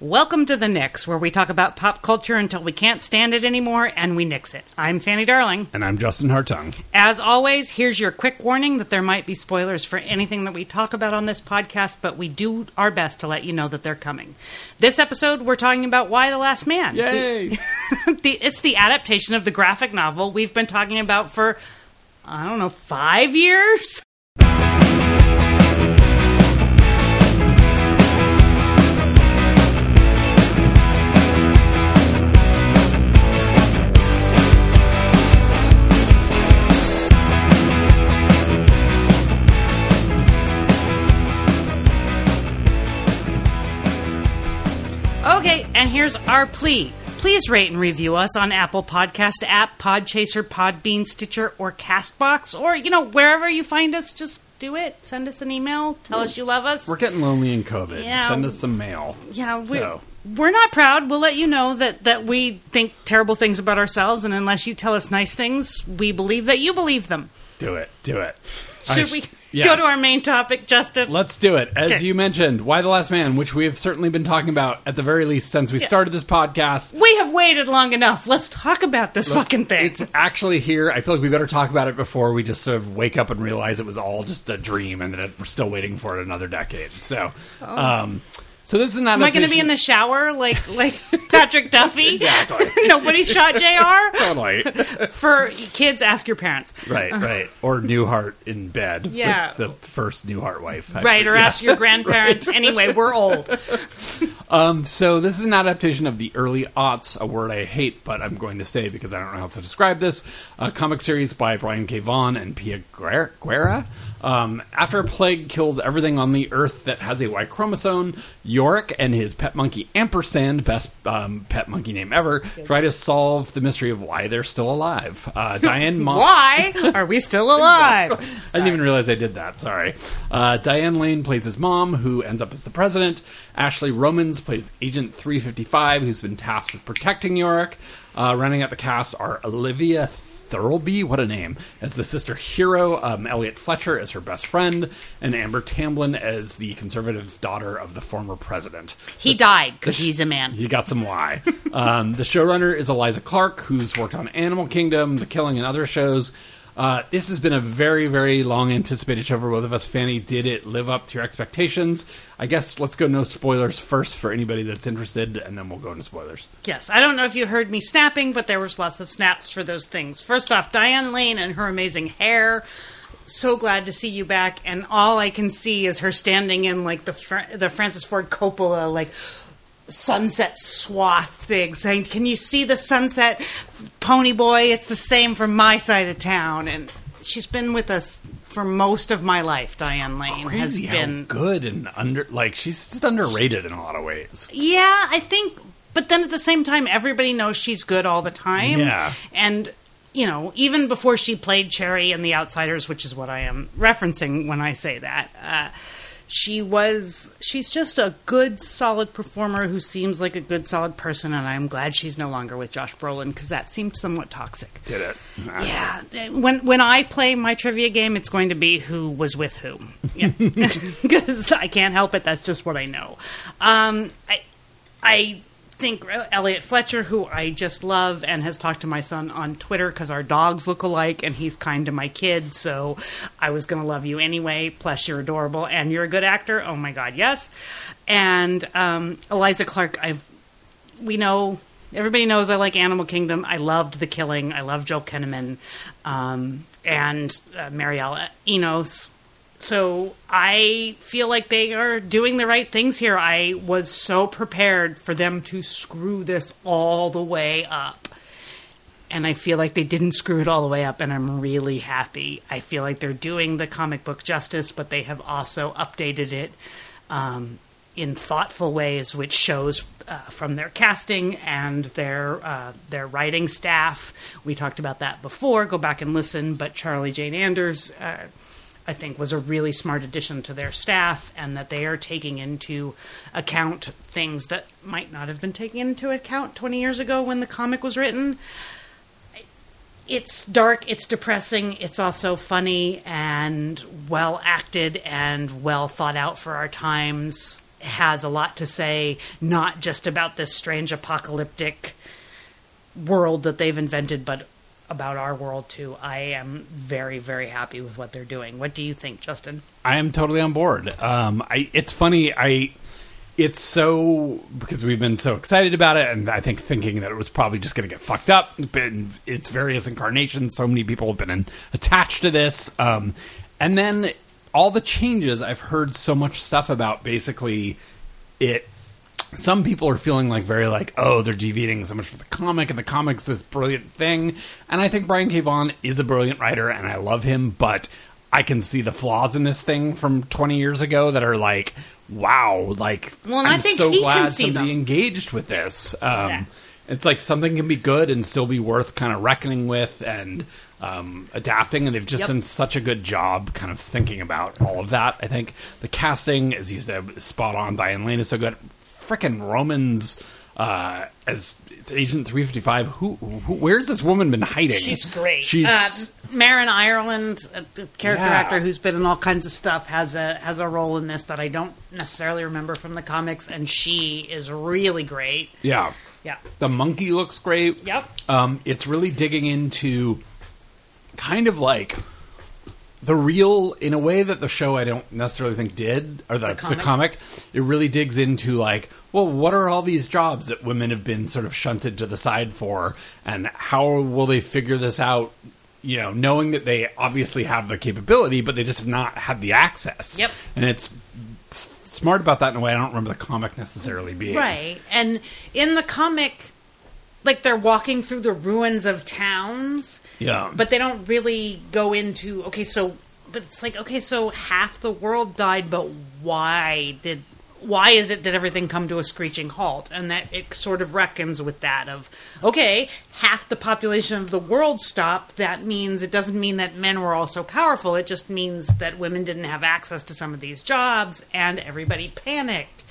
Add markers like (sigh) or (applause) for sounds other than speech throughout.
Welcome to the Nix, where we talk about pop culture until we can't stand it anymore and we nix it. I'm Fanny Darling. And I'm Justin Hartung. As always, here's your quick warning that there might be spoilers for anything that we talk about on this podcast, but we do our best to let you know that they're coming. This episode, we're talking about Y the Last Man. Yay! The, (laughs) the, it's the adaptation of the graphic novel we've been talking about for, I don't know, five years? And here's our plea. Please rate and review us on Apple Podcast app, Podchaser, Podbean, Stitcher, or Castbox, or you know wherever you find us. Just do it. Send us an email. Tell us you love us. We're getting lonely in COVID. Yeah. Send us some mail. yeah, we're, So- we're not proud. We'll let you know that that we think terrible things about ourselves, and unless you tell us nice things, we believe that you believe them. Do it. Do it. Should I we yeah. go to our main topic, Justin? Let's do it. As Okay. you mentioned, Y the Last Man, which we have certainly been talking about at the very least since we started this podcast. we have waited long enough. Let's talk about this Let's- fucking thing. It's actually here. I feel like we better talk about it before we just sort of wake up and realize it was all just a dream and that we're still waiting for it another decade. So, um, so this is not. Am I going to be in the shower like like (laughs) Patrick Duffy? Exactly. (laughs) Nobody shot J.R. (laughs) totally For kids, ask your parents. right, right, or Newhart in bed. Yeah. the first Newhart wife. I Right, or forget. ask your grandparents. Anyway, we're old. Um, so this is an adaptation of the early aughts, a word I hate, but I'm going to say because I don't know how to describe this. A comic series by Brian K. Vaughan and Pia Guerra. Um, after a plague kills everything on the Earth that has a Y chromosome, Yorick and his pet monkey Ampersand, best um, pet monkey name ever, try to solve the mystery of why they're still alive. Uh, (laughs) Diane Why are we still (laughs) alive? I didn't even realize I did that. Sorry. Uh, Diane Lane plays his mom, who ends up as the president. Ashley Romans plays Agent 355, who's been tasked with protecting Yorick. Uh, running out the cast are Olivia Thirlby, what a name, as the sister hero, um, Elliot Fletcher as her best friend, and Amber Tamblyn as the conservative daughter of the former president. He died because he's a man. You got some why. (laughs) um, the showrunner is Eliza Clark, who's worked on Animal Kingdom, The Killing, and other shows. Uh, this has been a very, very long anticipated show for both of us. Fanny, did it live up to your expectations? I guess let's go no spoilers first for anybody that's interested, and then we'll go into spoilers. Yes, I don't know if you heard me snapping, but there was lots of snaps for those things. First off, Diane Lane and her amazing hair. So glad to see you back, and all I can see is her standing in like the Fra- the Francis Ford Coppola like sunset swath thing, saying, "Can you see the sunset, Pony Boy? It's the same from my side of town." And she's been with us for most of my life. Diane Lane has been good and under like she's just underrated in a lot of ways. Yeah, I think, but then at the same time, everybody knows she's good all the time. Yeah. And, you know, even before she played Cherry in The Outsiders, which is what I am referencing when I say that, uh, she was, she's just a good, solid performer who seems like a good, solid person. And I'm glad she's no longer with Josh Brolin because that seemed somewhat toxic. Did it? Yeah, when when I play my trivia game, it's going to be who was with who, yeah, (laughs) (laughs) because I can't help it. That's just what I know. Um, I I think Elliot Fletcher, who I just love, and has talked to my son on Twitter because our dogs look alike, and he's kind to my kid, so I was going to love you anyway. Plus, you're adorable and you're a good actor. Oh my God, yes. And um, Eliza Clark, I've we know everybody knows I like Animal Kingdom. I loved The Killing. I love Joel Kinnaman um, and uh, Mireille Enos. So I feel like they are doing the right things here. I was so prepared for them to screw this all the way up. And I feel like they didn't screw it all the way up, and I'm really happy. I feel like they're doing the comic book justice, but they have also updated it um, in thoughtful ways, which shows uh, from their casting and their uh, their writing staff. We talked about that before. Go back and listen. But Charlie Jane Anders, uh, I think, was a really smart addition to their staff, and that they are taking into account things that might not have been taken into account 20 years ago when the comic was written it's dark, it's depressing, it's also funny and well acted and well thought out for our times. has a lot to say, not just about this strange apocalyptic world that they've invented, but about our world too. I am very, very happy with what they're doing. What do you think, Justin? I am totally on board. Um, I, it's funny. I it's so because we've been so excited about it, and I think thinking that it was probably just going to get fucked up in its various incarnations. So many people have been in, attached to this, um, and then all the changes. I've heard so much stuff about basically it. Some people are feeling like very like, oh, they're deviating so much from the comic, and the comic's this brilliant thing. And I think Brian K. Vaughan is a brilliant writer, and I love him, but I can see the flaws in this thing from 20 years ago that are like, wow, like Well, I'm so glad somebody them. engaged with this. Um, Yeah. It's like something can be good and still be worth kind of reckoning with and um, adapting, and they've just Yep. done such a good job kind of thinking about all of that. I think the casting, as you said, is spot on. Diane Lane is so good. Frickin' Romans uh, as Agent 355. Who, who? Where's this woman been hiding? She's great. She's uh, Marin Ireland, character Yeah. actor who's been in all kinds of stuff, has a has a role in this that I don't necessarily remember from the comics, and she is really great. yeah. Yeah. The monkey looks great. Yep. Um, it's really digging into kind of like the real, in a way that the show I don't necessarily think did, or the, The the, comic? comic. It really digs into like, well, what are all these jobs that women have been sort of shunted to the side for, and how will they figure this out? You know, knowing that they obviously have the capability, but they just have not had the access. Yep. And it's smart about that in a way I don't remember the comic necessarily being. Right. And in the comic, like they're walking through the ruins of towns, Yeah. but they don't really go into okay, so but it's like okay, so half the world died, but why did why is it did everything come to a screeching halt? And that it sort of reckons with that of okay, half the population of the world stopped. That means it doesn't mean that men were also powerful. It just means that women didn't have access to some of these jobs, and everybody panicked,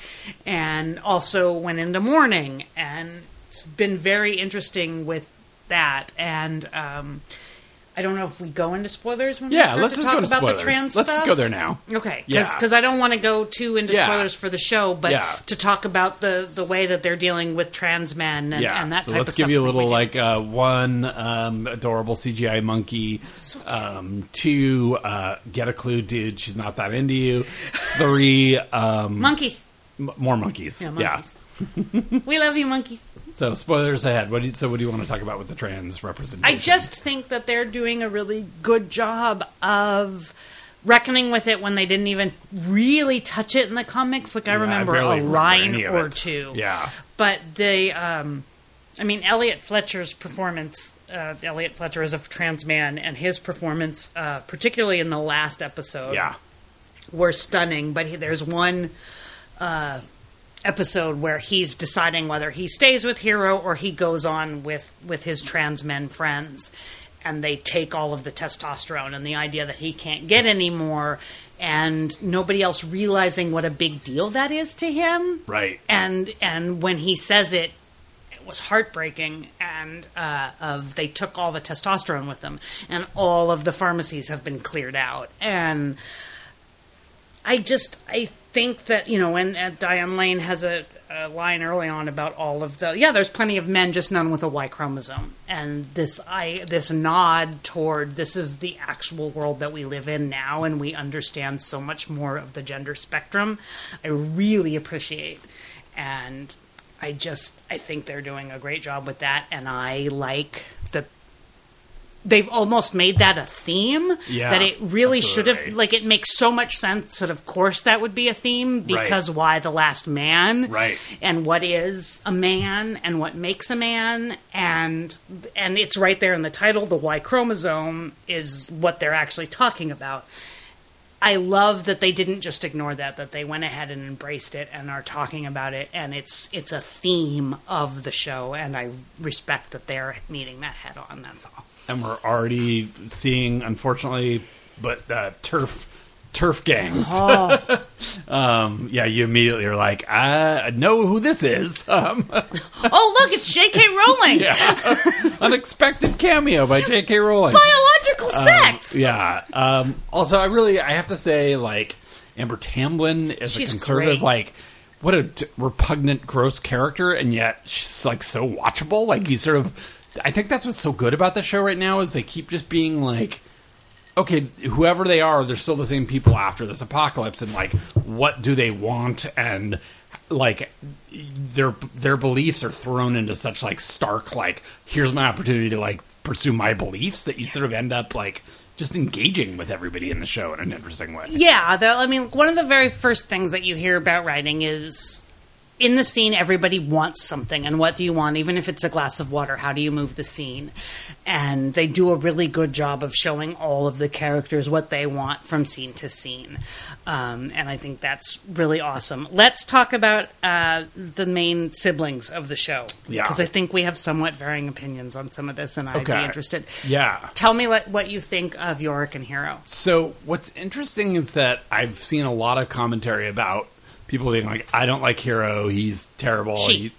and also went into mourning. And it's been very interesting with that. And um, I don't know if we go into spoilers when we Yeah, start let's to talk about spoilers. the trans let's stuff. go there now. Okay, Yeah. because I don't want to go too into Yeah. spoilers for the show, but Yeah. to talk about the the way that they're dealing with trans men and, yeah, and that so type let's of stuff. give you a we little like uh, one um, adorable CGI monkey, um, two uh, get a clue, dude. She's not that into you. Three um, monkeys. m- more monkeys. Yeah, Yeah. monkeys. (laughs) we love you, monkeys. So spoilers ahead. What do you, so what do you want to talk about with the trans representation? I just think that they're doing a really good job of reckoning with it when they didn't even really touch it in the comics. Like I Yeah, remember barely a remember line or two. Yeah. but they um i mean elliot fletcher's performance uh, elliot fletcher is a trans man and his performance uh, particularly in the last episode yeah. were stunning but he, there's one uh, episode where he's deciding whether he stays with hero or he goes on with with his trans men friends and they take all of the testosterone and the idea that he can't get any more and nobody else realizing what a big deal that is to him Right. and and when he says it it was heartbreaking and uh, of they took all the testosterone with them and all of the pharmacies have been cleared out and i just i think that you know and, and uh, diane lane has a, a line early on about all of the yeah there's plenty of men just none with a y chromosome. And this i this nod toward this is the actual world that we live in now and we understand so much more of the gender spectrum. I really appreciate and I just I think they're doing a great job with that, and I like that they've almost made that a theme. Yeah, that it really should have like it makes so much sense that of course that would be a theme because why the last man, Right. And what is a man and what makes a man, and and it's right there in the title. The Y chromosome is what they're actually talking about. I love that they didn't just ignore that; that they went ahead and embraced it and are talking about it, and it's it's a theme of the show, and I respect that they're meeting that head on. That's all. And we're already seeing, unfortunately, but uh, turf turf gangs. Oh. (laughs) um, yeah, you immediately are like, I know who this is. (laughs) Um, (laughs) oh, look, it's J.K. Rowling. yeah, unexpected cameo by J.K. Rowling. Biological sex. Um, yeah. Um, also, I really I have to say, like Amber Tamblyn is She's a conservative. great. Like what a repugnant, gross character, and yet she's like so watchable. Like you sort of, I think that's what's so good about the show right now is they keep just being like, okay, whoever they are, they're still the same people after this apocalypse, and like, what do they want? And like their their beliefs are thrown into such like stark like here's my opportunity to like pursue my beliefs that you sort of end up like just engaging with everybody in the show in an interesting way. Yeah, though I mean, one of the very first things that you hear about writing is in the scene, everybody wants something, and what do you want? Even if it's a glass of water, how do you move the scene? And they do a really good job of showing all of the characters what they want from scene to scene, um, and I think that's really awesome. Let's talk about uh, the main siblings of the show, Yeah. because I think we have somewhat varying opinions on some of this, and I'd Okay. be interested. Yeah. Tell me what, what you think of Yorick and Hero. So what's interesting is that I've seen a lot of commentary about people being like, "I don't like Hero. He's terrible." She. He-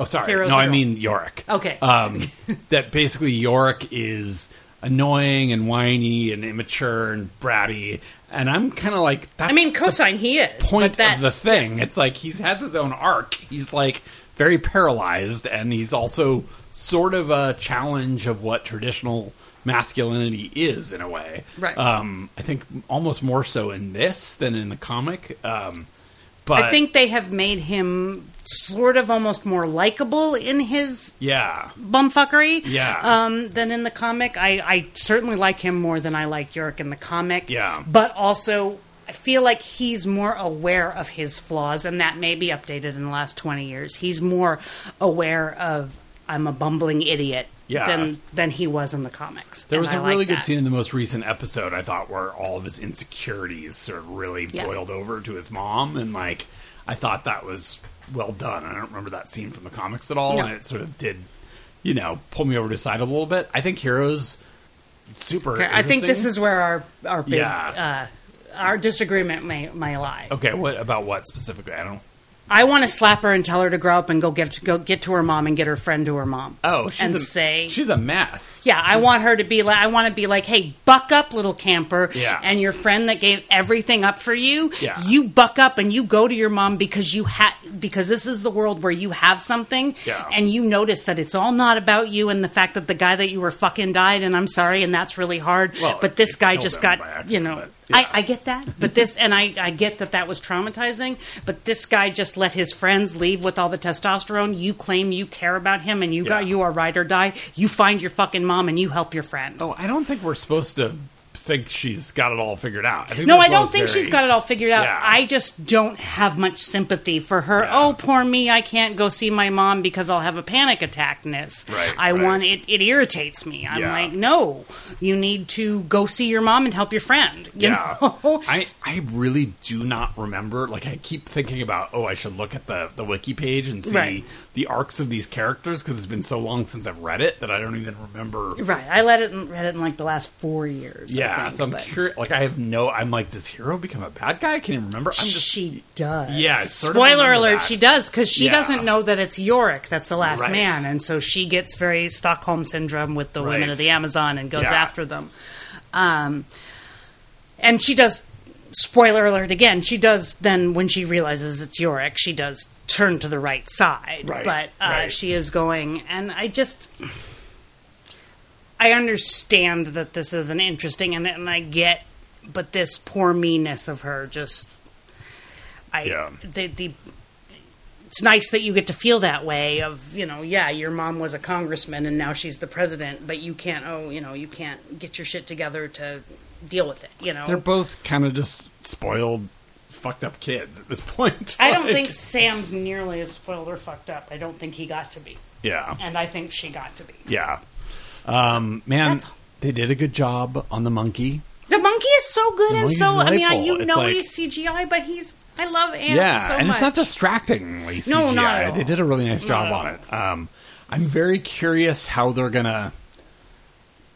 oh, sorry. Hero's no, I girl. mean Yorick. Okay. Um, (laughs) that basically Yorick is annoying and whiny and immature and bratty, and I'm kind of like, that's I mean, the cosine he is, point that's of the thing. It's like he has his own arc. He's like very paralyzed, and he's also sort of a challenge of what traditional masculinity is in a way. Right. Um, I think almost more so in this than in the comic. Um, but I think they have made him sort of almost more likable in his yeah, bumfuckery Yeah. um, than in the comic. I, I certainly like him more than I like Yorick in the comic. Yeah. But also, I feel like he's more aware of his flaws, and that may be updated in the last 20 years. He's more aware of, I'm a bumbling idiot. Yeah. Than, than he was in the comics. There was I a like really good that. scene in the most recent episode, I thought, where all of his insecurities sort of really Yeah. boiled over to his mom, and like I thought that was well done. I don't remember that scene from the comics at all, No. and it sort of did, you know, pull me over to side a little bit. I think Heroes super. Okay, I think this is where our our big Yeah. uh, our disagreement may may lie. okay. What about what specifically? I don't. I want to slap her and tell her to grow up and go get go get to her mom and get her friend to her mom. Oh, she's and a, say she's a mess. Yeah, I want her to be like I want to be like, "Hey, buck up, little camper." Yeah. And your friend that gave everything up for you, Yeah. you buck up and you go to your mom because you ha- because this is the world where you have something Yeah. and you notice that it's all not about you and the fact that the guy that you were fucking died and I'm sorry and that's really hard, Well, but this guy just got, you know, but, yeah. I, I get that, but this, and I, I get that that was traumatizing, but this guy just let his friends leave with all the testosterone. You claim you care about him, and you got you are ride or die. You find your fucking mom and you help your friend. Oh, I don't think we're supposed to think she's got it all figured out. I think No, I don't think very- she's got it all figured out. Yeah. I just don't have much sympathy for her. Yeah. Oh, poor me! I can't go see my mom because I'll have a panic attack. Ness. Right, I right. want it. It irritates me. I'm Yeah. like, no, you need to go see your mom and help your friend. You yeah. (laughs) know? I, I really do not remember. Like, I keep thinking about, oh, I should look at the, the wiki page and see Right. The arcs of these characters because it's been so long since I've read it that I don't even remember. Right. I let it read it in like the last four years. Yeah, think, so I'm curious. Like, I have no. I'm like, does Hero become a bad guy? I can't even remember. I'm just. she does. Yeah, Spoiler alert: that. she does because she Yeah. doesn't know that it's Yorick that's the last Right. man, and so she gets very Stockholm syndrome with the women of the Amazon and goes Yeah. after them. Um, and she does. Spoiler alert again. She does then when she realizes it's Yorick, she does turn to the right side. Right, But uh, right. she is going, and I just. I understand that this is an interesting, and, and I get, but this poor meanness of her just I Yeah. the the it's nice that you get to feel that way of you know yeah your mom was a congressman and now she's the president but you can't oh you know you can't get your shit together to deal with it you know They're both kind of just spoiled, fucked up kids at this (laughs) point. I don't Like, think Sam's nearly as spoiled or fucked up I don't think he got to be Yeah. and I think she got to be Yeah. Um, man, That's- they did a good job on the monkey. the monkey is so good and so I mean I, you It's know like- he's CGI but he's I love Ant yeah, so and much it's not distractingly CGI. No, not at all. They did a really nice job on it. Um, I'm very curious how they're gonna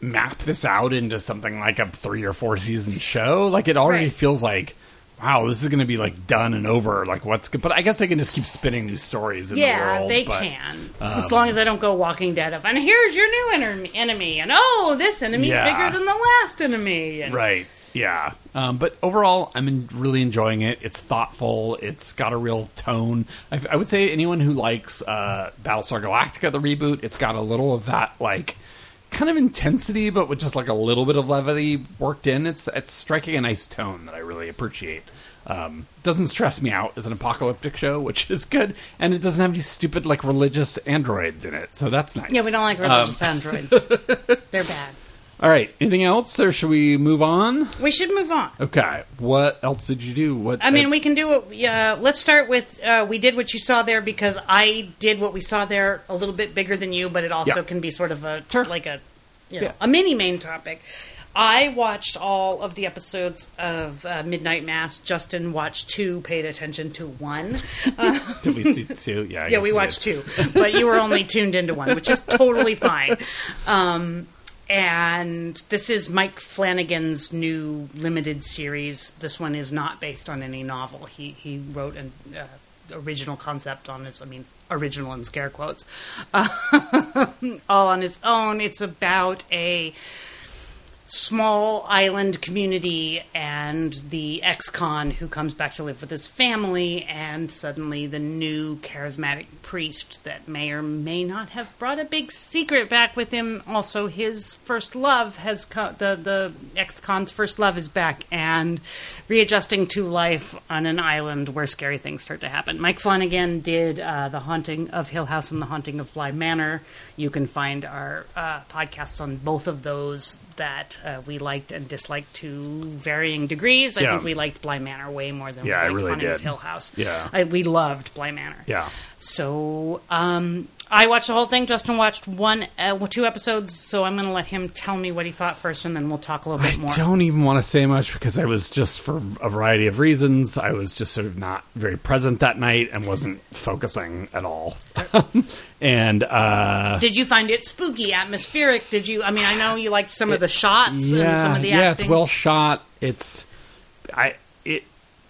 map this out into something like a three or four season show. Like it already Right. feels like. Wow, this is going to be like done and over. Like what's good? But I guess they can just keep spinning new stories in the Yeah, world. they but- can. um, as long as they don't go Walking Dead of, and here's your new enemy, enemy, and oh, this enemy's Yeah. bigger than the last enemy. And, Right. Yeah, um, but overall, I'm in, really enjoying it. It's thoughtful. It's got a real tone. I, I would say anyone who likes uh, Battlestar Galactica, the reboot, it's got a little of that like kind of intensity, but with just like a little bit of levity worked in. It's it's striking a nice tone that I really appreciate. Um, doesn't stress me out as an apocalyptic show, which (laughs) is good, and it doesn't have any stupid like religious androids in it, so that's nice. Yeah, we don't like religious androids. (laughs) They're bad. All right, anything else, or should we move on? We should move on. Okay, what else did you do? What I mean, we can do it. Uh, let's start with uh, we did what you saw there because I did what we saw there a little bit bigger than you, but it also Yeah. can be sort of a Sure. like a you know Yeah. a mini main topic. I watched all of the episodes of uh, Midnight Mass. Justin watched two, paid attention to one. Uh, (laughs) did we see two? Yeah, I (laughs) yeah, guess we did. watched two, but you were only tuned into one, which is totally fine. (laughs) Um, and this is Mike Flanagan's new limited series. This one is not based on any novel. He he wrote an uh, original concept on his. I mean, original in scare quotes, (laughs) all on his own. It's about a small island community and the ex-con who comes back to live with his family and suddenly the new charismatic priest that may or may not have brought a big secret back with him. Also his first love has co- the the ex-con's first love is back and readjusting to life on an island where scary things start to happen. Mike flanagan did uh, the haunting of hill house and the haunting of bly manor. You can find our uh, podcasts on both of those that uh, we liked and disliked to varying degrees. I Yeah. think we liked Bly Manor way more than Yeah, we liked really Haunting of. Hill House. Yeah. I, we loved Bly Manor. Yeah. So um, I watched the whole thing. Justin watched one, uh, two episodes. So I'm going to let him tell me what he thought first, and then we'll talk a little I bit more. I don't even want to say much because I was just for a variety of reasons. I was just sort of not very present that night and wasn't focusing at all. (laughs) and uh, Did you find it spooky, atmospheric? Did you? I mean, I know you liked some of the shots yeah, and some of the yeah, acting. it's well shot. It's I it.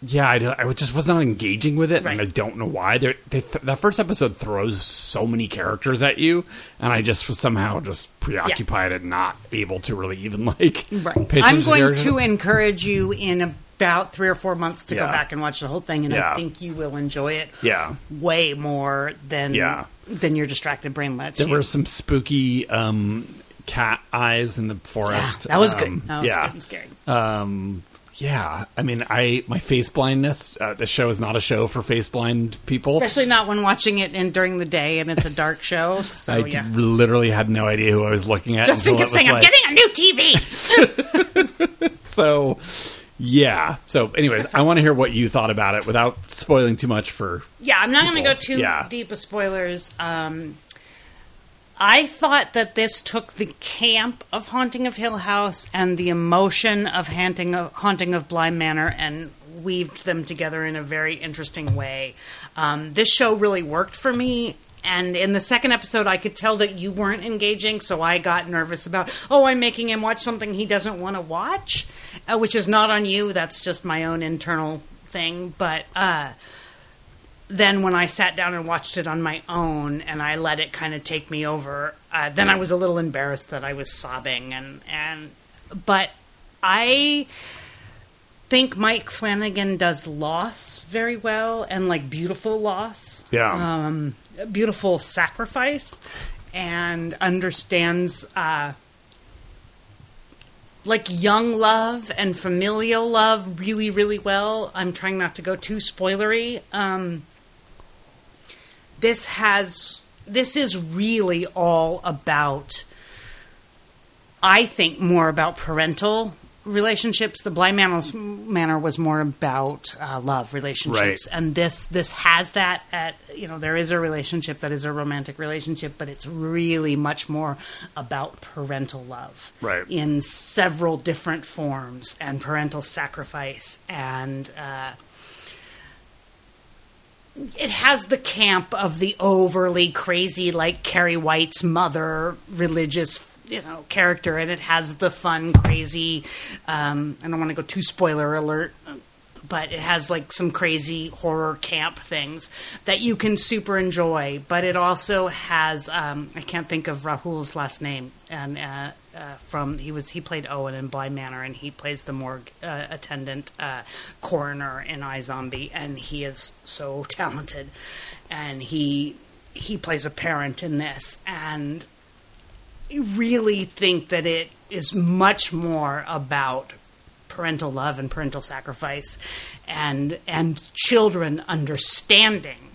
Yeah, I, I just was not engaging with it, and I don't know why. They're, they th- that first episode throws so many characters at you, and I just was somehow just preoccupied and not able to really even (laughs) like. Right. I'm going to encourage you in about three or four months to go back and watch the whole thing, and Yeah. I think you will enjoy it Yeah. way more than Yeah. than your distracted brain lets you. There you. were some spooky um, cat eyes in the forest. that was Um, good. That was yeah. good scary. Um, yeah. I mean, I my face blindness. Uh, the show is not a show for face blind people. Especially not when watching it in during the day and it's a dark show. So I yeah. d- literally had no idea who I was looking at. Justin kept saying, "I'm getting a new TV." (laughs) So, yeah. So, anyways, I want to hear what you thought about it without spoiling too much for. yeah, I'm not going to go too yeah. deep with spoilers. Um, I thought that this took the camp of Haunting of Hill House and the emotion of Haunting of, Haunting of Bly Manor and weaved them together in a very interesting way. Um, this show really worked for me. And in the second episode, I could tell that you weren't engaging, so I got nervous about, oh, I'm making him watch something he doesn't want to watch, uh, which is not on you. That's just my own internal thing. But uh, then when I sat down and watched it on my own and I let it kind of take me over, uh, then I was a little embarrassed that I was sobbing and and but I think Mike Flanagan does loss very well and like beautiful loss, Yeah. um, beautiful sacrifice, and understands. Uh, like young love and familial love really, really well. I'm trying not to go too spoilery. Um, this has this is really all about I think more about parental relationships. The Bly Manor, Manor was more about uh, love relationships, Right. and this this has that. At you know, there is a relationship that is a romantic relationship, but it's really much more about parental love, Right. In several different forms, and parental sacrifice, and. Uh, it has the camp of the overly crazy, like Carrie White's mother, religious, you know, character, and it has the fun, crazy. Um, I don't want to go too spoiler alert, but it has like some crazy horror camp things that you can super enjoy. But it also has um, I can't think of Rahul's last name, and uh, uh, from he was he played Owen in Bly Manor, and he plays the morgue uh, attendant uh, coroner in I Zombie, and he is so talented, and he he plays a parent in this, and I really think that it is much more about parental love and parental sacrifice and and children understanding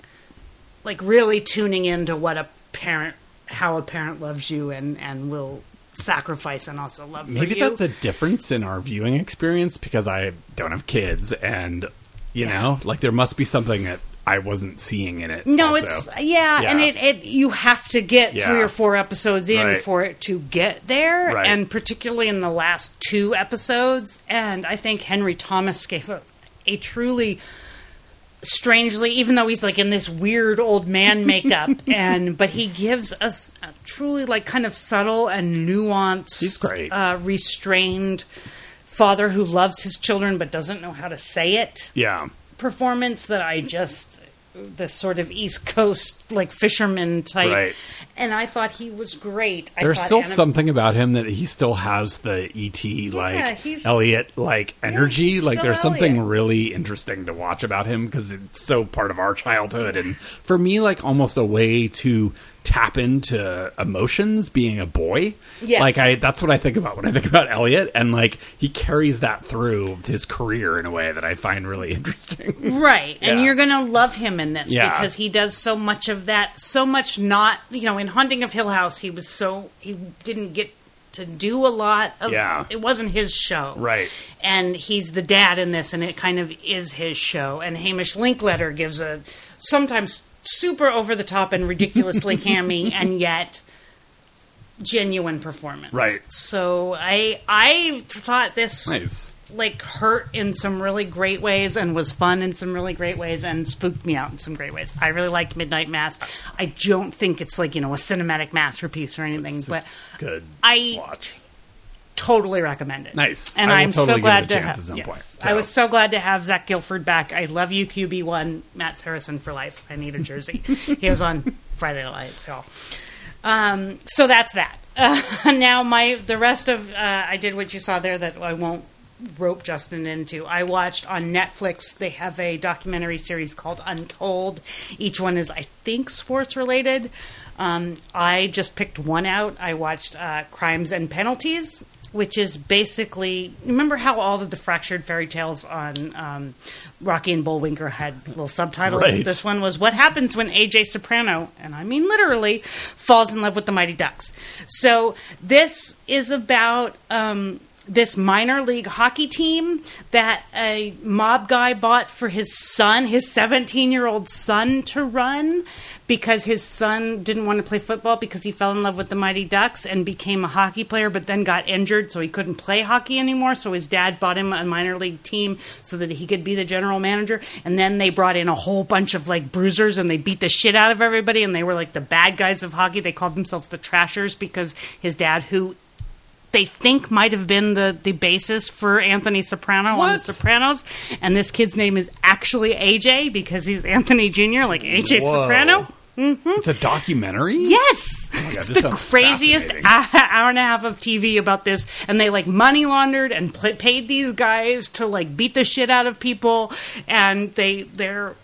like really tuning into what a parent how a parent loves you and and will sacrifice and also love for Maybe that's a difference in our viewing experience because I don't have kids, and you Yeah. know, like there must be something that I wasn't seeing in it. no, also. it's yeah, Yeah. and it, it you have to get Yeah. three or four episodes in Right. for it to get there, Right. and particularly in the last two episodes. And I think Henry Thomas gave a, a truly strangely, even though he's like in this weird old man makeup, (laughs) and but he gives us a truly like kind of subtle and nuanced, He's great. uh, restrained father who loves his children but doesn't know how to say it yeah, performance that I just this sort of East Coast like fisherman type, Right. And I thought he was great. I there's still Anna- something about him that he still has the ET like he's- Elliot like energy. he's like there's something Elliot. really interesting to watch about him because it's so part of our childhood, and for me, like almost a way to tap into emotions being a boy. Yes. Like I that's what I think about when I think about Elliot and like he carries that through his career in a way that I find really (laughs) interesting. Right, and you're going to love him in this Yeah. because he does so much of that. So much not, you know, in Haunting of Hill House, he was so he didn't get to do a lot of. Yeah. it wasn't his show, Right. And he's the dad in this, and it kind of is his show. And Hamish Linklater gives a sometimes super over the top and ridiculously (laughs) hammy, and yet genuine performance. Right. So I I thought this nice. Like hurt in some really great ways and was fun in some really great ways and spooked me out in some great ways. I really liked Midnight Mass. I don't think it's like, you know, a cinematic masterpiece or anything, but Good I- watch. totally recommend it. Nice. And I'm totally so glad to have yes. point, I was so glad to have Zach Gilford back. I love you QB1, Matt Saracen for life. I need a jersey. (laughs) he was on Friday Night, so um, so that's that. Uh, (laughs) now my the rest of uh, I did what you saw there that I won't rope Justin into. I watched on Netflix. They have a documentary series called Untold. Each one is I think sports related. Um, I just picked one out. I watched uh, Crimes and Penalties. Which is basically remember how all of the fractured fairy tales on um, Rocky and Bullwinkle had little subtitles. Right. This one was what happens when AJ Soprano, and I mean literally, falls in love with the Mighty Ducks. So this is about um, this minor league hockey team that a mob guy bought for his son, his 17 year old son, to run because his son didn't want to play football because he fell in love with the Mighty Ducks and became a hockey player, but then got injured, so he couldn't play hockey anymore. So his dad bought him a minor league team so that he could be the general manager. And then they brought in a whole bunch of like bruisers and they beat the shit out of everybody. And they were like the bad guys of hockey. They called themselves the Trashers because his dad, who they think might have been the, the basis for Anthony Soprano on The Sopranos. And this kid's name is actually AJ because he's Anthony Jr., like AJ Whoa. Soprano. Mm-hmm. It's a documentary? Yes, Oh God, it's the craziest (laughs) hour and a half of TV about this, and they like money laundered and pl- paid these guys to like beat the shit out of people, and they they're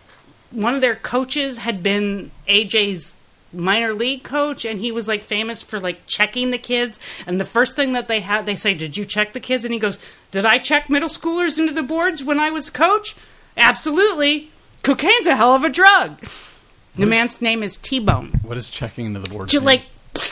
one of their coaches had been AJ's minor league coach and he was like famous for like checking the kids and the first thing that they had they say did you check the kids and he goes did i check middle schoolers into the boards when i was coach absolutely cocaine's a hell of a drug the is- man's name is t-bone What is checking into the boards to mean? like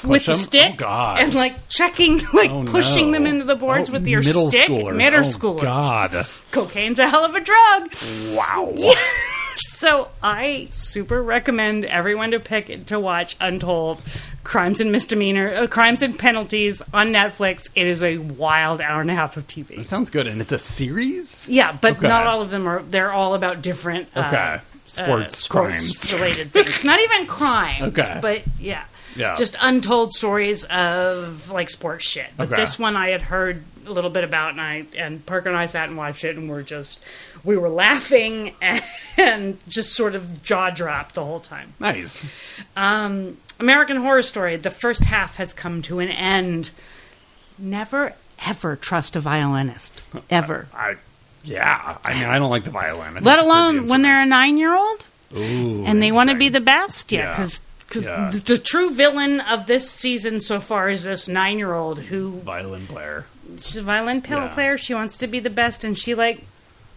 with the them? Oh, stick Oh, God. and like checking (laughs) like Oh, pushing no. them into the boards Oh, with your middle stick schoolers. middle oh, schoolers God. cocaine's a hell of a drug Wow. (laughs) so i super recommend everyone to pick to watch untold crimes and misdemeanor uh, crimes and penalties on netflix it is a wild hour and a half of tv That sounds good. And it's a series? yeah but Okay. not all of them are they're all about different uh, Okay. Sports crimes. related things not even crimes Okay. but yeah Yeah. just untold stories of like sports shit. But Okay. this one I had heard a little bit about, and I and Parker and I sat and watched it, and we're just we were laughing and, just sort of jaw dropped the whole time. Nice. Um, American Horror Story. The first half has come to an end. never ever trust a violinist (laughs) ever. I, yeah. I mean, I don't like the violin. Let alone pretty when they're a nine year old and they want to be the best. Yeah, Yeah. because. Yeah. the, the true villain of this season so far is this nine-year-old who violin player. she's a violin pill Yeah. player. She wants to be the best, and she like,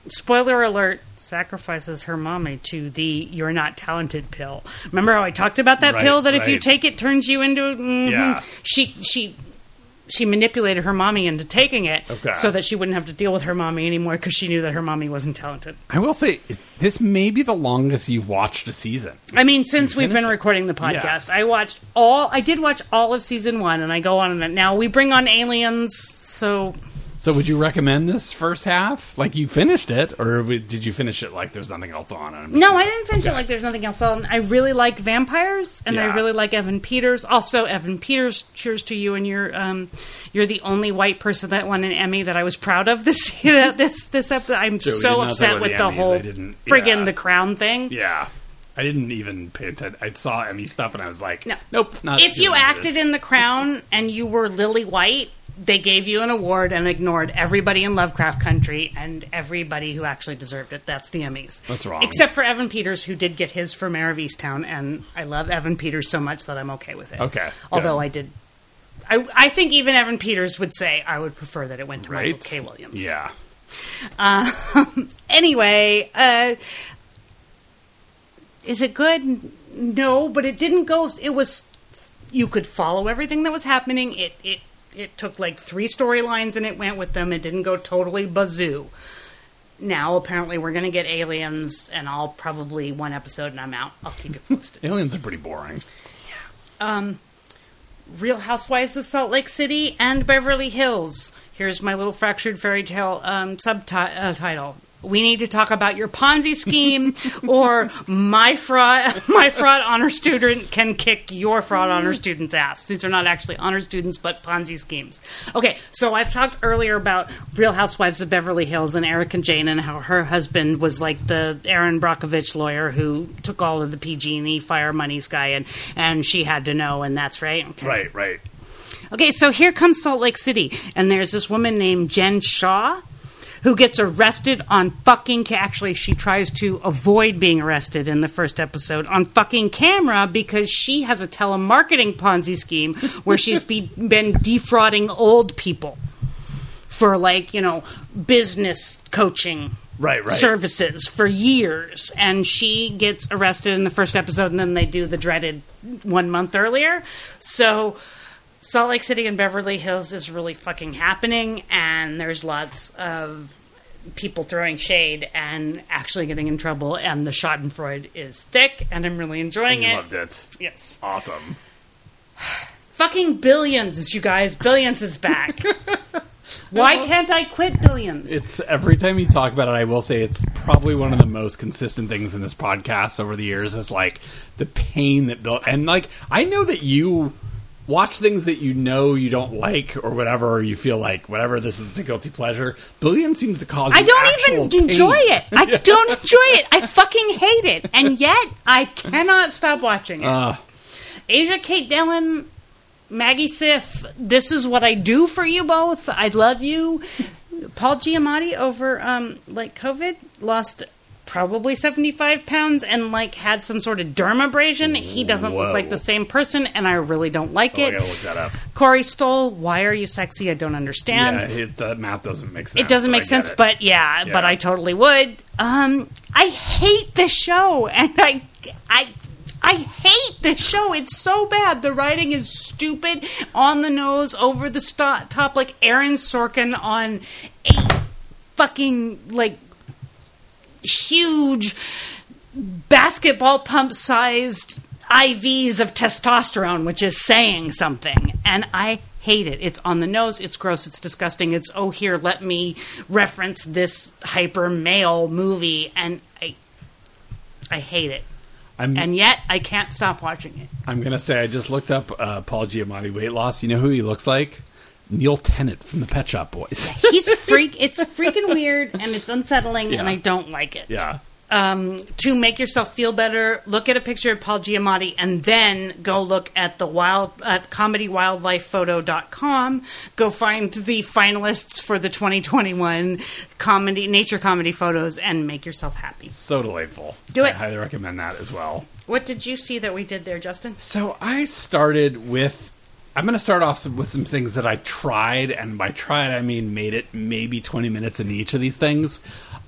spoiler alert, sacrifices her mommy to the "you're not talented" pill. Remember how I talked about that Right, pill that if you take it turns you into? mhm. Yeah. She she she manipulated her mommy into taking it Okay. so that she wouldn't have to deal with her mommy anymore because she knew that her mommy wasn't talented. I will say this may be the longest you've watched a season. I mean, since we've been recording the podcast, Yes. I watched all. I did watch all of season one, and I go on and now we bring on aliens. So So, would you recommend this first half? Like you finished it, or did you finish it like there's nothing else on? I'm no, I didn't finish it like there's nothing else on. I really like vampires, and I really like Evan Peters. Also, Evan Peters. Cheers to you, and you're um, you're the only white person that won an Emmy that I was proud of this (laughs) this this episode. I'm so upset with the Emmys. whole friggin' yeah. the crown thing. Yeah, I didn't even pay attention. I saw Emmy stuff, and I was like, No. nope, not. if you acted in The Crown and you were Lily White, they gave you an award and ignored everybody in Lovecraft Country and everybody who actually deserved it. That's the Emmys. That's wrong. Except for Evan Peters, who did get his for Mare of Easttown, and I love Evan Peters so much that I'm okay with it. Okay, Although. I did. I, I think even Evan Peters would say I would prefer that it went to right, Michael K. Williams. Yeah, (laughs) Anyway, uh, is it good? No, but it didn't go. It was. You could follow everything that was happening. It it it took like three storylines and it went with them. It didn't go totally bazoo. Now apparently we're going to get aliens, and I'll probably one episode and I'm out. I'll keep you posted. (laughs) aliens are pretty boring. Yeah. Real Housewives of Salt Lake City and Beverly Hills. Here's my little fractured fairy tale um, subtitle. We need to talk about your Ponzi scheme, or my fraud. (laughs) My fraud honor student can kick your fraud honor student's ass. These are not actually honor students, but Ponzi schemes. Okay, so I've talked earlier about Real Housewives of Beverly Hills and Erika Jayne, and how her husband was like the Erin Brockovich lawyer who took all of the PG&E fire monies guy, and and she had to know, and that's right. Okay. Right, right. Okay, so here comes Salt Lake City, and there's this woman named Jen Shah who gets arrested on fucking. Ca- Actually, she tries to avoid being arrested in the first episode on fucking camera because she has a telemarketing Ponzi scheme where she's be, (laughs) been defrauding old people for like you know business coaching Right, right. services for years and she gets arrested in the first episode and then they do the dreaded one month earlier so salt lake city and beverly hills is really fucking happening and there's lots of people throwing shade and actually getting in trouble and the schadenfreude is thick and i'm really enjoying You it. loved it. yes. Awesome. (sighs) fucking billions you guys. Billions is back. (laughs) Why can't i quit billions? It's every time you talk about it, I will say it's probably one of the most consistent things in this podcast over the years is like the pain that built and like I know that you watch things that you know you don't like or whatever or you feel like whatever this is the guilty pleasure. Billion seems to cause I don't even enjoy pain. it. I (laughs) Yeah. don't enjoy it. I fucking hate it. And yet, I cannot stop watching it. Uh, Asia Kate Dillon, Maggie Siff, this is what I do for you both. I love you. Paul Giamatti over um, like COVID lost probably 75 pounds and like had some sort of dermabrasion. He doesn't Whoa. look like the same person and I really don't like oh, I it. gotta look that up. Corey Stoll, why are you sexy? I don't understand yeah, it, the math doesn't make sense. it doesn't make sense, it. but yeah, but I totally would. Um, I hate this show, (laughs) and I, I, I hate this show. It's so bad. The writing is stupid, on the nose, over the sto- top, like Aaron Sorkin on a fucking like huge basketball pump sized IVs of testosterone, which is saying something. And I hate it. It's on the nose, it's gross, it's disgusting. It's, oh, here, let me reference this hyper male movie. And I, I hate it. I'm, And yet, I can't stop watching it. I'm gonna say I just looked up uh, Paul Giamatti weight loss. You know who he looks like? Neil Tennant from the Pet Shop Boys. He's freak. It's freaking weird and it's unsettling, and I don't like it. yeah, um, to make yourself feel better, look at a picture of Paul Giamatti and then go look at the wild at comedywildlifephoto.com. Go find the finalists for the 2021 comedy nature comedy photos and make yourself happy. So delightful. Do it. I highly recommend that as well. What did you see that we did there, Justin? So I started with. I'm going to start off with some things that I tried, and by tried I mean made it maybe 20 minutes in each of these things.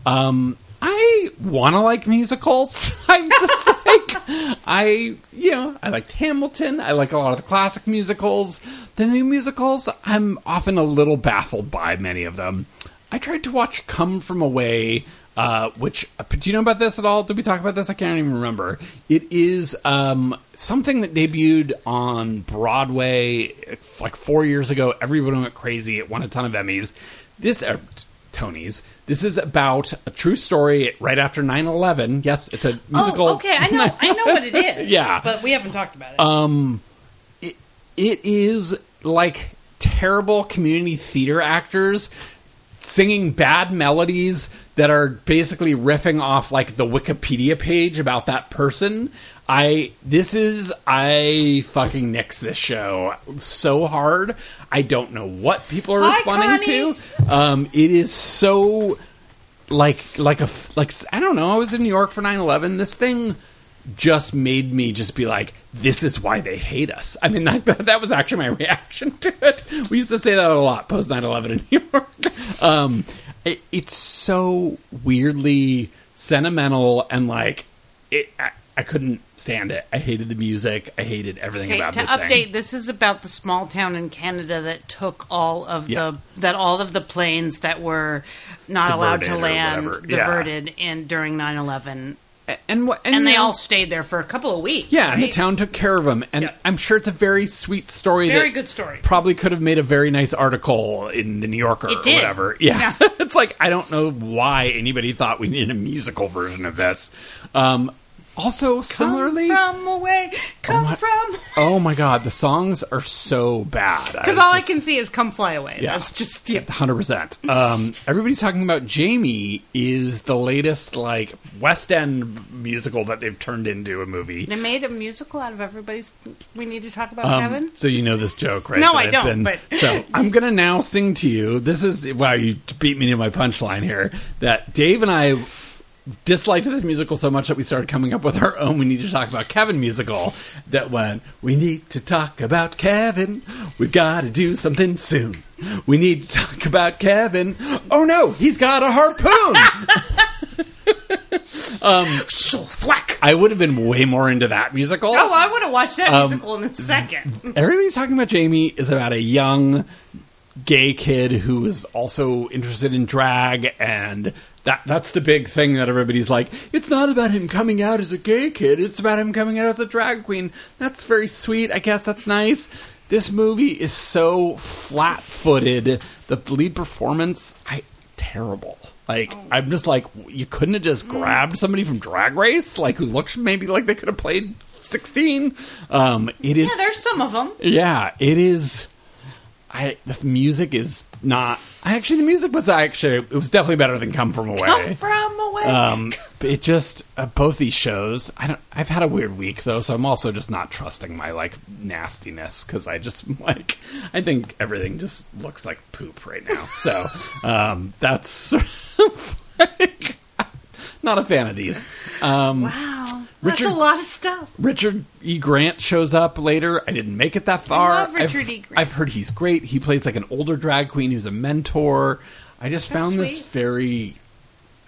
Um, I want to like musicals. (laughs) I'm just (laughs) like I, you know, I liked Hamilton. I like a lot of the classic musicals. The new musicals, I'm often a little baffled by many of them. I tried to watch Come From Away, uh, which uh, do you know about this at all? Did we talk about this? I can't even remember. It is um, something that debuted on Broadway like four years ago. Everyone went crazy. It won a ton of Emmys. This uh, Tonys. This is about a true story right after 9-11. Yes, it's a musical. Oh, okay. I know. I know what it (laughs) is. Yeah. but we haven't talked about it. it, it is like terrible community theater actors singing bad melodies that are basically riffing off like the Wikipedia page about that person. I this is I fucking nix this show so hard. I don't know what people are Hi, responding to. Um, it is so like like a like I don't know. I was in New York for 9/11. This thing just made me just be like, this is why they hate us. I mean, (laughs) that, that was actually my (laughs) reaction to it. We used to say that a lot post 9 11 in New York. Um, it, it's so weirdly sentimental and like, it, I, I couldn't stand it. I hated the music. I hated everything Okay, about to this update, thing. this is about the small town in Canada that took all of Yeah. the that all of the planes that were not allowed to land yeah. diverted in during 9/11 And, what, and, and they all stayed there for a couple of weeks. Yeah, and the town took care of them. and Yeah. I'm sure it's a very sweet story. Very that good story. Probably could have made a very nice article in the New Yorker It or whatever. Yeah, Yeah. (laughs) it's like I don't know why anybody thought we needed a musical version of this. Um, also, similarly, come from away, come my- from. oh my god, the songs are so bad. Because all I can see is "Come Fly Away." Yeah. That's just yeah. Hundred percent. Um, everybody's talking about Jamie is the latest like West End musical that they've turned into a movie. They made a musical out of everybody's. We need to talk about Um, Kevin. So you know this joke, right? No, I I've don't, but- so I'm gonna now sing to you. This is wow, you beat me to my punchline here. That Dave and I disliked this musical so much that we started coming up with our own. We need to talk about Kevin musical. That went. We need to talk about Kevin. We've got to do something soon. We need to talk about Kevin. Oh no, he's got a harpoon. (laughs) So thwack. I would have been way more into that musical. Oh, I would have watched that Um, musical in a second. (laughs) Everybody's talking about Jamie is about a young gay kid who is also interested in drag and that that's the big thing that everybody's like it's not about him coming out as a gay kid. It's about him coming out as a drag queen. That's very sweet. I guess that's nice. This movie is so flat-footed. The lead performance i terrible. Like i'm just like you couldn't have just grabbed somebody from drag race? Like who looks maybe like they could have played 16 um it is Yeah, there's some of them. yeah, it is. I the music is not. Actually, the music was actually it was definitely better than "Come From Away." Come from away. um, it just uh, both these shows. I don't. I've had a weird week though, so I'm also just not trusting my like nastiness because I just (laughs) like I think everything just looks like poop right now. So um, that's sort (laughs) of like, (laughs) not a fan of these. Um, wow, Richard- that's a lot of stuff. Richard E. Grant shows up later. I didn't make it that far. love Richard I've, E. Grant. I've heard he's great. He plays like an older drag queen who's a mentor. I just That's found this very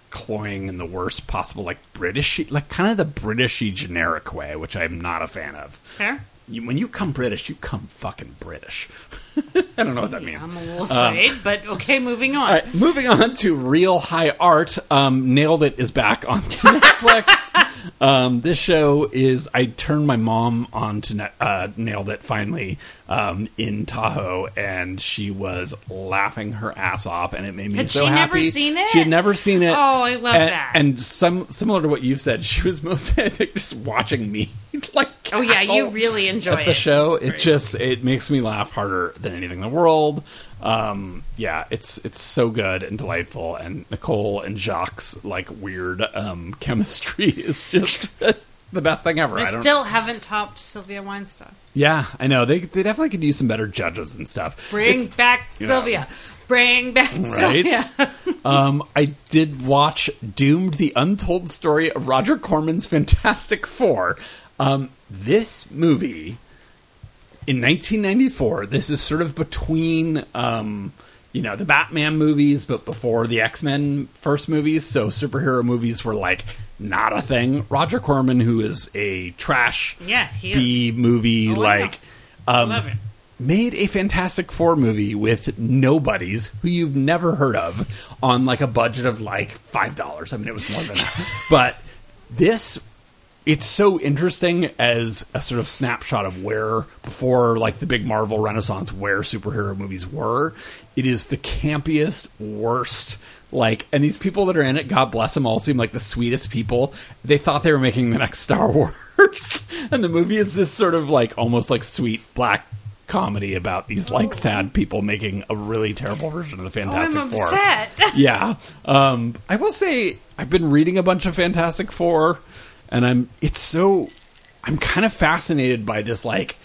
cloying in the worst possible, like British, like kind of the Britishy generic way, which I'm not a fan of. Fair. You, when you come British, you come fucking British. (laughs) (laughs) I don't know what that means. I'm a little afraid, but okay, moving on. Right, moving on to Real High Art. Um, Nailed It is back on (laughs) Netflix. um, this show is I turned my mom on to net, uh, Nailed It finally um, in Tahoe, and she was laughing her ass off, and it made me Had so she never happy. seen it? She had never seen it. Oh, I love and, that. And some similar to what you've said, she was (laughs) mostly I think just watching me like Oh yeah, you really enjoy the show. It just it makes me laugh harder than anything in the world. Um, yeah, it's it's so good and delightful, and Nicole and Jacques like weird um, (laughs) chemistry is just (laughs) the best thing ever. They I don't, still haven't topped Sylvia Weinstein. yeah, I know they they definitely could use some better judges and stuff. Bring It's- back you know. Sylvia. Bring back Right? Sylvia. (laughs) um, I did watch Doomed: The Untold Story of Roger Corman's Fantastic Four. Um, this movie in 1994. This is sort of between, um, you know, the Batman movies, but before the X Men first movies. So superhero movies were like not a thing. Roger Corman, who is a trash Yes, he is. B movie, Oh, like. Um, made a Fantastic Four movie with nobodies who you've never heard of on like a budget of like five dollars. I mean, it was more than that, (laughs) but this it's so interesting as a sort of snapshot of where before like the big Marvel Renaissance where superhero movies were. It is the campiest, worst. Like, and these people that are in it, God bless them all, seem like the sweetest people. They thought they were making the next Star (laughs) Wars, and the movie is this sort of like almost like sweet black comedy about these like sad people making a really terrible version of the Oh, Fantastic I'm Four upset. (laughs) yeah. Um, I will say I've been reading a bunch of Fantastic Four, and I'm it's so I'm kind of fascinated by this like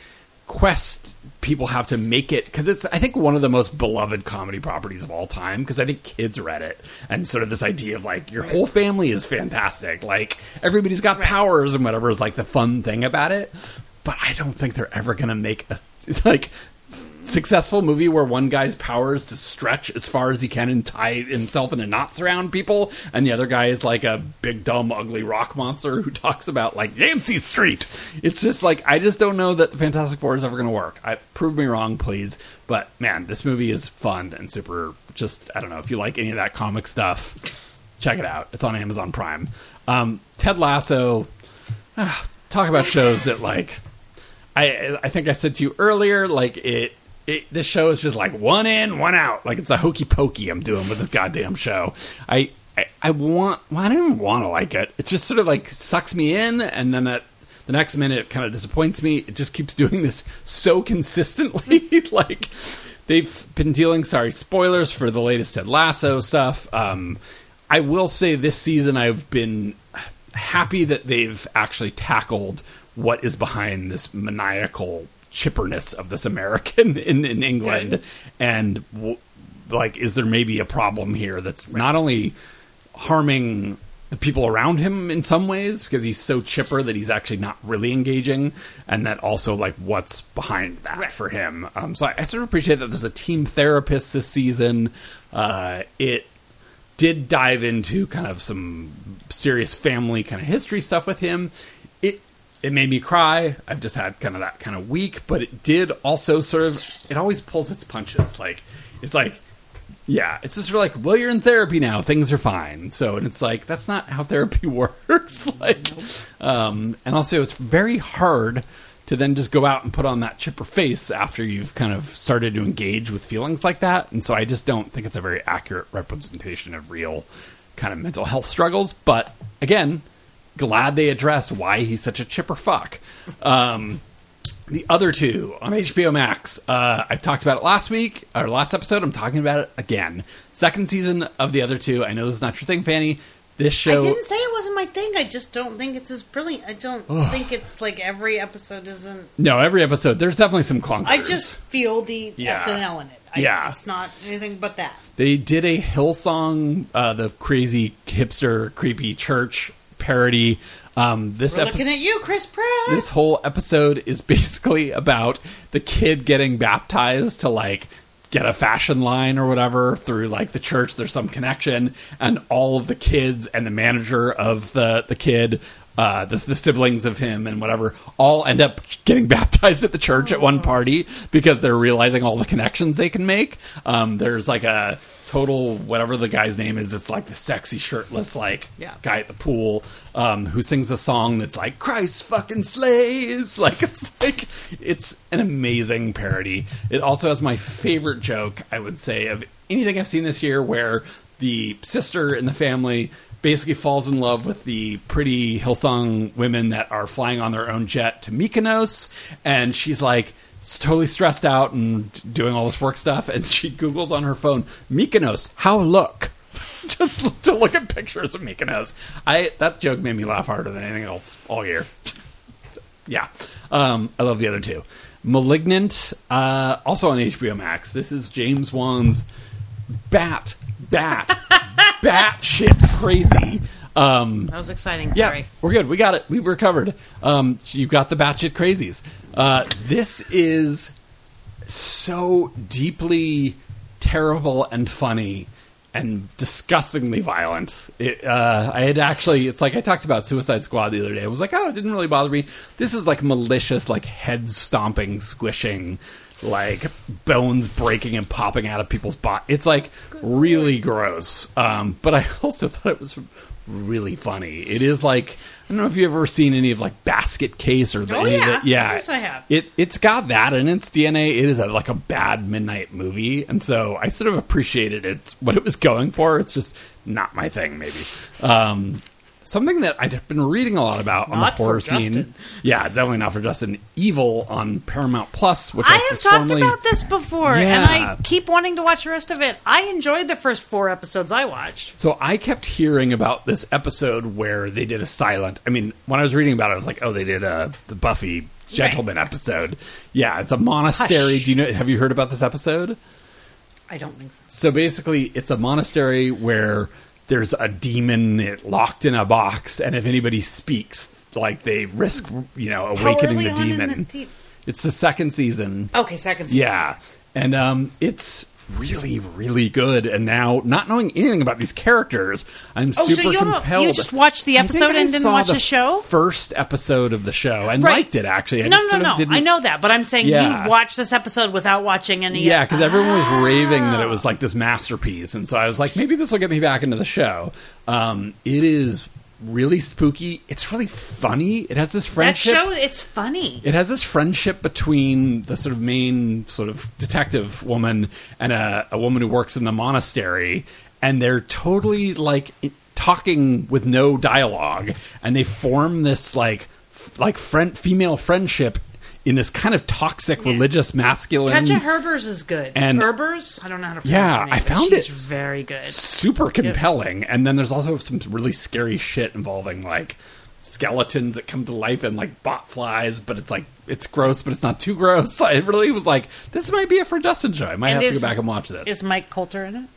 quest people have to make it because it's I think one of the most beloved comedy properties of all time because I think kids read it. And sort of this idea of like your whole family is fantastic. Like everybody's got powers and whatever is like the fun thing about it. But I don't think they're ever gonna make a (laughs) like successful movie where one guy's power is to stretch as far as he can and tie himself into knots around people, and the other guy is like a big, dumb, ugly rock monster who (laughs) talks about like Yancey Street. It's just like I just don't know that the Fantastic Four is ever going to work. I prove me wrong, please. But man, this movie is fun and super. Just I don't know if you like any of that comic stuff, check it out. It's on Amazon Prime. Um, Ted Lasso. ah, talk about shows that like I I think I said to you earlier, like it, it this show is just like one in, one out. Like it's a hokey pokey I'm doing with this goddamn show. I I, I want well, I don't even want to like it. It just sort of like sucks me in, and then at the next minute it kind of disappoints me. It just keeps doing this so consistently. (laughs) like they've been dealing. Sorry, spoilers for the latest Ted Lasso stuff. Um, I will say this season I've been happy that they've actually tackled what is behind this maniacal chipperness of this American (laughs) in, in England, Good. and w- like, is there maybe a problem here that's not only harming the people around him in some ways because he's so chipper that he's actually not really engaging, and that also like what's behind that Right. for him. Um, so I, I sort of appreciate that there's a team therapist this season. Uh, it did dive into kind of some serious family kind of history stuff with him. It made me cry. I've just had kind of that kind of week, but it did also sort of it always pulls its punches. Like it's like yeah, it's just like, well, you're in therapy now, things are fine. So, and it's like that's not how (laughs) therapy works. (laughs) like, um, and also it's very hard to then just go out and put on that chipper face after you've kind of started to engage with feelings like that. And so, I just don't think it's a very accurate representation of real kind of mental health struggles. But again, glad they addressed why he's such a chipper fuck. Um, the other two on HBO Max. Uh, I talked about it last week, or last episode. I'm talking about it again. Second season of the other two. I know this is not your thing, Fanny. This show. I didn't say it wasn't my thing. I just don't think it's as brilliant. I don't think it's like every episode isn't. No, every episode. There's definitely some clunkers. I just feel the Yeah. SNL in it. I, Yeah. It's not anything but that. They did a Hillsong, uh, the crazy hipster, creepy church parody. Um, this We're episode. looking at you, Chris Pratt. this whole episode is basically about the kid getting baptized to like get a fashion line or whatever through like the church there's some connection and all of the kids and the manager of the the kid uh, the, the siblings of him and whatever all end up getting (laughs) baptized at the church at one party because they're realizing all the connections they can make. Um, there's like a total whatever the guy's name is. It's like the sexy shirtless like Yeah. guy at the pool um, who sings a song that's like Christ fucking slays. (laughs) Like it's like it's an amazing parody. It also has my favorite joke I would say of anything I've seen this year, where the sister in the family basically falls in love with the pretty Hillsong women that are flying on their own jet to Mykonos, and she's like totally stressed out and doing all this work stuff, and (laughs) she Google's on her phone Mykonos, how look. (laughs) Just to look at pictures of Mykonos. I that joke made me laugh harder than anything else all year. (laughs) yeah, um, I love the other two. Malignant, uh, also on HBO Max. This is James Wan's bat, bat, bat shit crazy. Um, That was exciting. yeah, Sorry. we're good. We got it. We recovered. Um, you got the batshit crazies. Uh, this is so deeply terrible and funny and disgustingly violent. It, uh, I had actually, it's like I talked about Suicide Squad the other day. I was like, oh, it didn't really bother me. This is like malicious, like head stomping, squishing, like bones breaking and popping out of people's body. It's like really gross. Um, but I (laughs) also thought it was really funny. It is like I don't know if you've ever seen any of like Basket Case or the, Oh, any of yeah. the- yeah. Of course I have. It it's got that in its DNA. It is a, like a bad midnight movie, and so I sort of appreciated it what it was going for. It's just not my thing, maybe. Um, something that I've been reading a lot about on Not the horror for scene. Justin. Yeah, definitely not for Justin. Evil on Paramount Plus, which I have talked formerly- about this before, and I keep wanting to watch the rest of it. I enjoyed the first four episodes I watched. So I kept hearing about this episode where they did a silent. I mean, when I was reading about it, I was like, "Oh, they did a the Buffy Gentleman episode." Yeah, it's a monastery. Hush. Do you know? Have you heard about this episode? I don't think so. So basically, it's a monastery where there's a demon locked in a box, and if anybody speaks, like they risk, you know, awakening the demon. the- it's the second season. Okay, second season. Yeah, and um, it's really, really good. And now, not knowing anything about these characters, I'm Oh, so super you don't- compelled. you just watched the I episode I and didn't saw watch the the show? First episode of the show and Right. liked it actually. I No, no, no. didn't- I know that, but I'm saying Yeah. you watched this episode without watching any. Yeah, because everyone was raving that it Ah. was like this masterpiece, and so I was like, maybe this will get me back into the show. Um, it is really spooky. It's really funny. It has this that friendship. show. It's funny. It has this friendship between the sort of main sort of detective woman and a, a woman who works in the monastery, and they're totally like talking with no dialogue, and they form this like f- like friend female friendship in this kind of toxic religious masculine Katja Herbers is good. And- Herbers, I don't know how to pronounce Yeah, her name, I but found she's it very good. super compelling. And then there's also some really scary shit involving like skeletons that come to life and like bot flies, but it's like it's gross, but it's not too gross. (laughs) I really was like, this might be a for Justin show. I might have to is- go back and watch this. Is Mike Colter in it?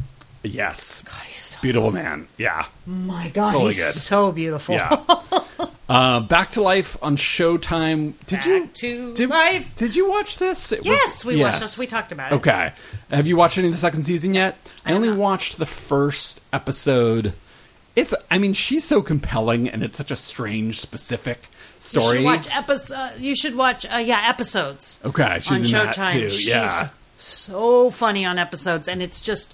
Yes, God, he's so, beautiful man. Yeah, my God, Totally he's good. so beautiful. yeah. (laughs) uh, back to life on Showtime. Did Back you to did, life. Did you watch this? It was- Yes, we watched this. We talked about it. Okay. Have you watched any of the second season yet? I, only watched the first episode. It's I mean, she's so compelling and it's such a strange specific You story. should watch episodes. You should watch, uh, yeah, episodes okay, she's on in Showtime. that too. She's yeah. so funny on episodes, and it's just.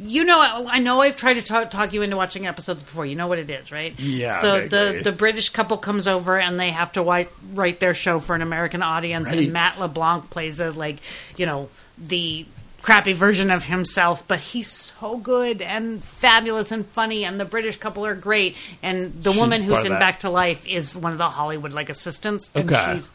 You know, I know I've tried to talk, talk you into watching episodes before. You know what it is, right? Yeah, It's the, the the British couple comes over and they have to write write their show for an American audience, Right. and Matt LeBlanc plays a like you know the crappy version of himself, but he's so good and fabulous and funny, and the British couple are great, and the She's woman who's in that. Back to Life is one of the Hollywood like assistants, and Okay. she's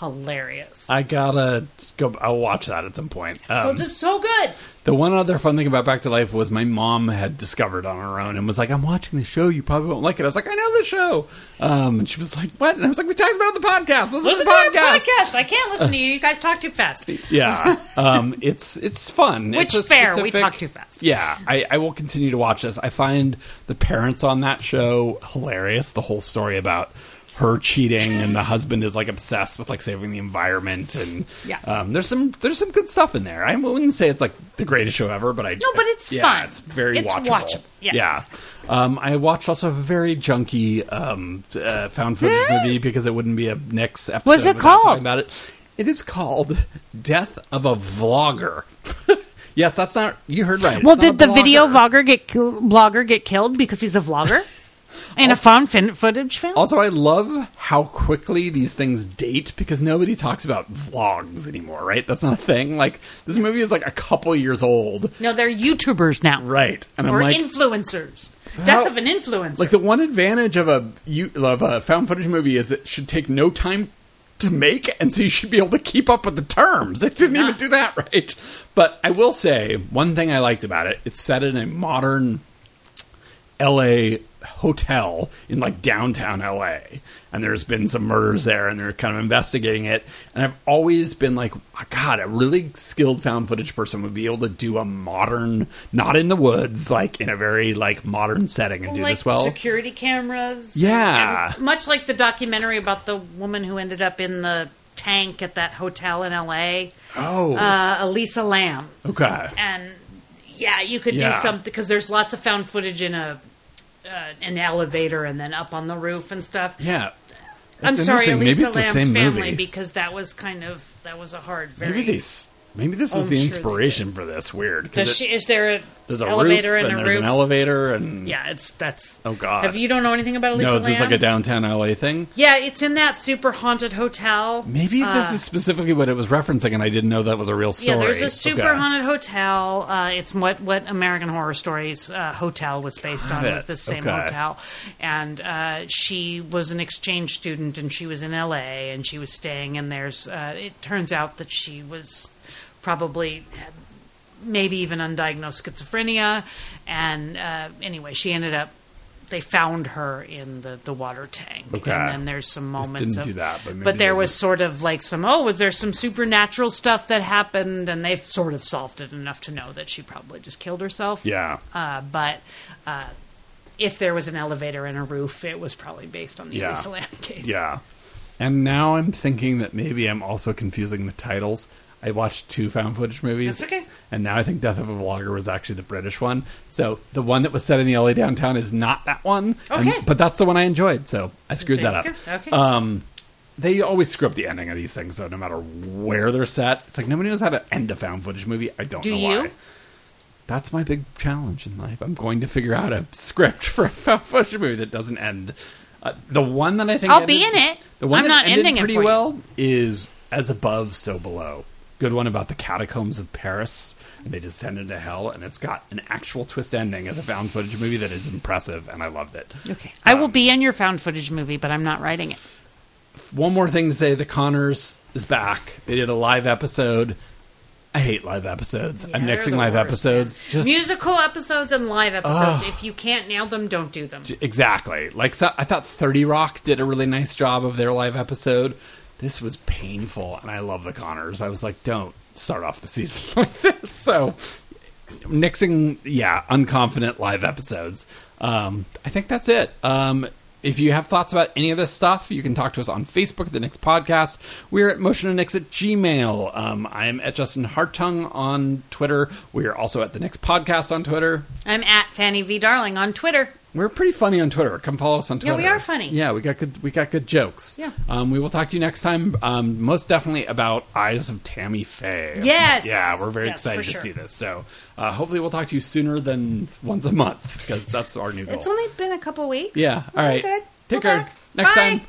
hilarious. I gotta go. I'll watch that at some point. so Um, it's just so good. The one other fun thing about Back to Life was my mom had discovered on her own and was like, "I'm watching the show. You probably won't like it." I was like, "I know the show," um, and she was like, "What?" And I was like, "We talked about it on the podcast. Listen, Listen to to the podcast." podcast. I can't listen to you. You guys talk too fast. (laughs) yeah um it's it's fun Which It's fair, we talk too fast. yeah I, I will continue to watch this i find the parents on that show hilarious the whole story about her cheating and the husband is like obsessed with like saving the environment and Yeah. um, there's some there's some good stuff in there i wouldn't say it's like the greatest show ever but i No, but it's yeah, fun. it's very It's watchable, watchable. Yes. yeah um, I watched also a very junky um, uh, found footage movie because it wouldn't be a next episode. What's it called? About it. It is called Death of a Vlogger. (laughs) yes, that's not. You heard right. Well, It's did the video vlogger get blogger get killed because he's a vlogger? (laughs) In a found fin- footage film? Also, I love how quickly these things date because nobody talks about vlogs anymore, right? That's not a thing. Like this movie is like a couple years old, no, they're YouTubers now. right? And Or like, influencers. How- Death of an influencer. like the one advantage of a you of a found footage movie is it should take no time to make, and so you should be able to keep up with the terms. It didn't even do that right. But I will say one thing I liked about it: it's set in a modern L.A. hotel in like downtown L.A. And there's been some murders there, and they're kind of investigating it. And I've always been like, God, a really skilled found footage person would be able to do a modern, not in the woods, like in a very like modern setting, and do like this well. security cameras. Yeah. and much like the documentary about the woman who ended up in the tank at that hotel in L.A. Oh, Uh, Elisa Lam. okay. and yeah, you could Yeah. do something because there's lots of found footage in a uh, an elevator and then up on the roof and stuff. Yeah. I'm sorry. Elisa Maybe the Lam's family movie. because that was kind of that was a hard. Very, Maybe they. s- Maybe this was I'm the sure they inspiration for this. Weird. 'cause Does it- she, is there a there's a elevator roof and a there's roof? an elevator and yeah, it's that's. Oh, God. Have you don't know anything about Elisa no, is this like a downtown LA thing? yeah, it's in that super haunted hotel. Maybe this Uh, is specifically what it was referencing, and I didn't know that was a real story. Yeah, there's a super Okay. haunted hotel. Uh, it's what what American Horror Story's uh, hotel was based Got on. It was it. the same Okay. hotel, and uh, she was an exchange student, and she was in L.A. and she was staying. And there's uh, it turns out that she was probably maybe even undiagnosed schizophrenia, and uh, anyway, she ended up. They found her in the, the water tank, Okay. and then there's some moments didn't of do that, but maybe but there was sort of like some oh was there some supernatural stuff that happened and they've sort of solved it enough to know that she probably just killed herself Yeah. uh, but uh, if there was an elevator and a roof it was probably based on the Yeah. Elisa case Yeah. And now I'm thinking that maybe I'm also confusing the titles. I watched two found footage movies. That's okay. And now I think Death of a Vlogger was actually the British one. So the one that was set in the LA downtown is not that one. And- Okay. but that's the one I enjoyed. So I screwed There that up. Okay. Um, they always screw up the ending of these things, so no matter where they're set, it's like nobody knows how to end a found footage movie. I don't Do know you? why. That's my big challenge in life. I'm going to figure out a script (laughs) for a found footage movie that doesn't end. Uh, the one that I think I'll be in it. The one I'm that not ended ending it pretty for you. well is as above, so below. Good one about the catacombs of Paris, and they descend into hell, and it's got an actual twist ending as a found footage movie that is impressive, and I loved it. okay I will Um, be in your found footage movie but I'm not writing it One more thing to say: The Conners is back. They did a live episode. I hate live episodes. Yeah, I'm mixing live worst, episodes. man. Just musical episodes and live episodes if you can't nail them don't do them Exactly. Like so, I thought 30 Rock did a really nice job of their live episode. This was painful, and I love the Conners. I was like, don't start off the season (laughs) like this. So, nixing, yeah, unconfident live episodes. Um, I think that's it. Um, if you have thoughts about any of this stuff, you can talk to us on Facebook, the Nix Podcast. We're at Motion and Nix at Gmail. Um, I am at Justin Hartung on Twitter. We are also at the Nix Podcast on Twitter. I'm at Fanny V Darling on Twitter We're pretty funny on Twitter. Come follow us on Twitter. Yeah, we are funny. Yeah, we got good. We got good jokes. Yeah. Um, we will talk to you next time. Um, most definitely about Eyes of Tammy Faye. Yes! Yeah, we're very Yes, excited to sure. see this. So uh, hopefully we'll talk to you sooner than once a month because that's our new goal. it's only been a couple weeks yeah. All right. Good. Take Okay. care. Next Bye. time.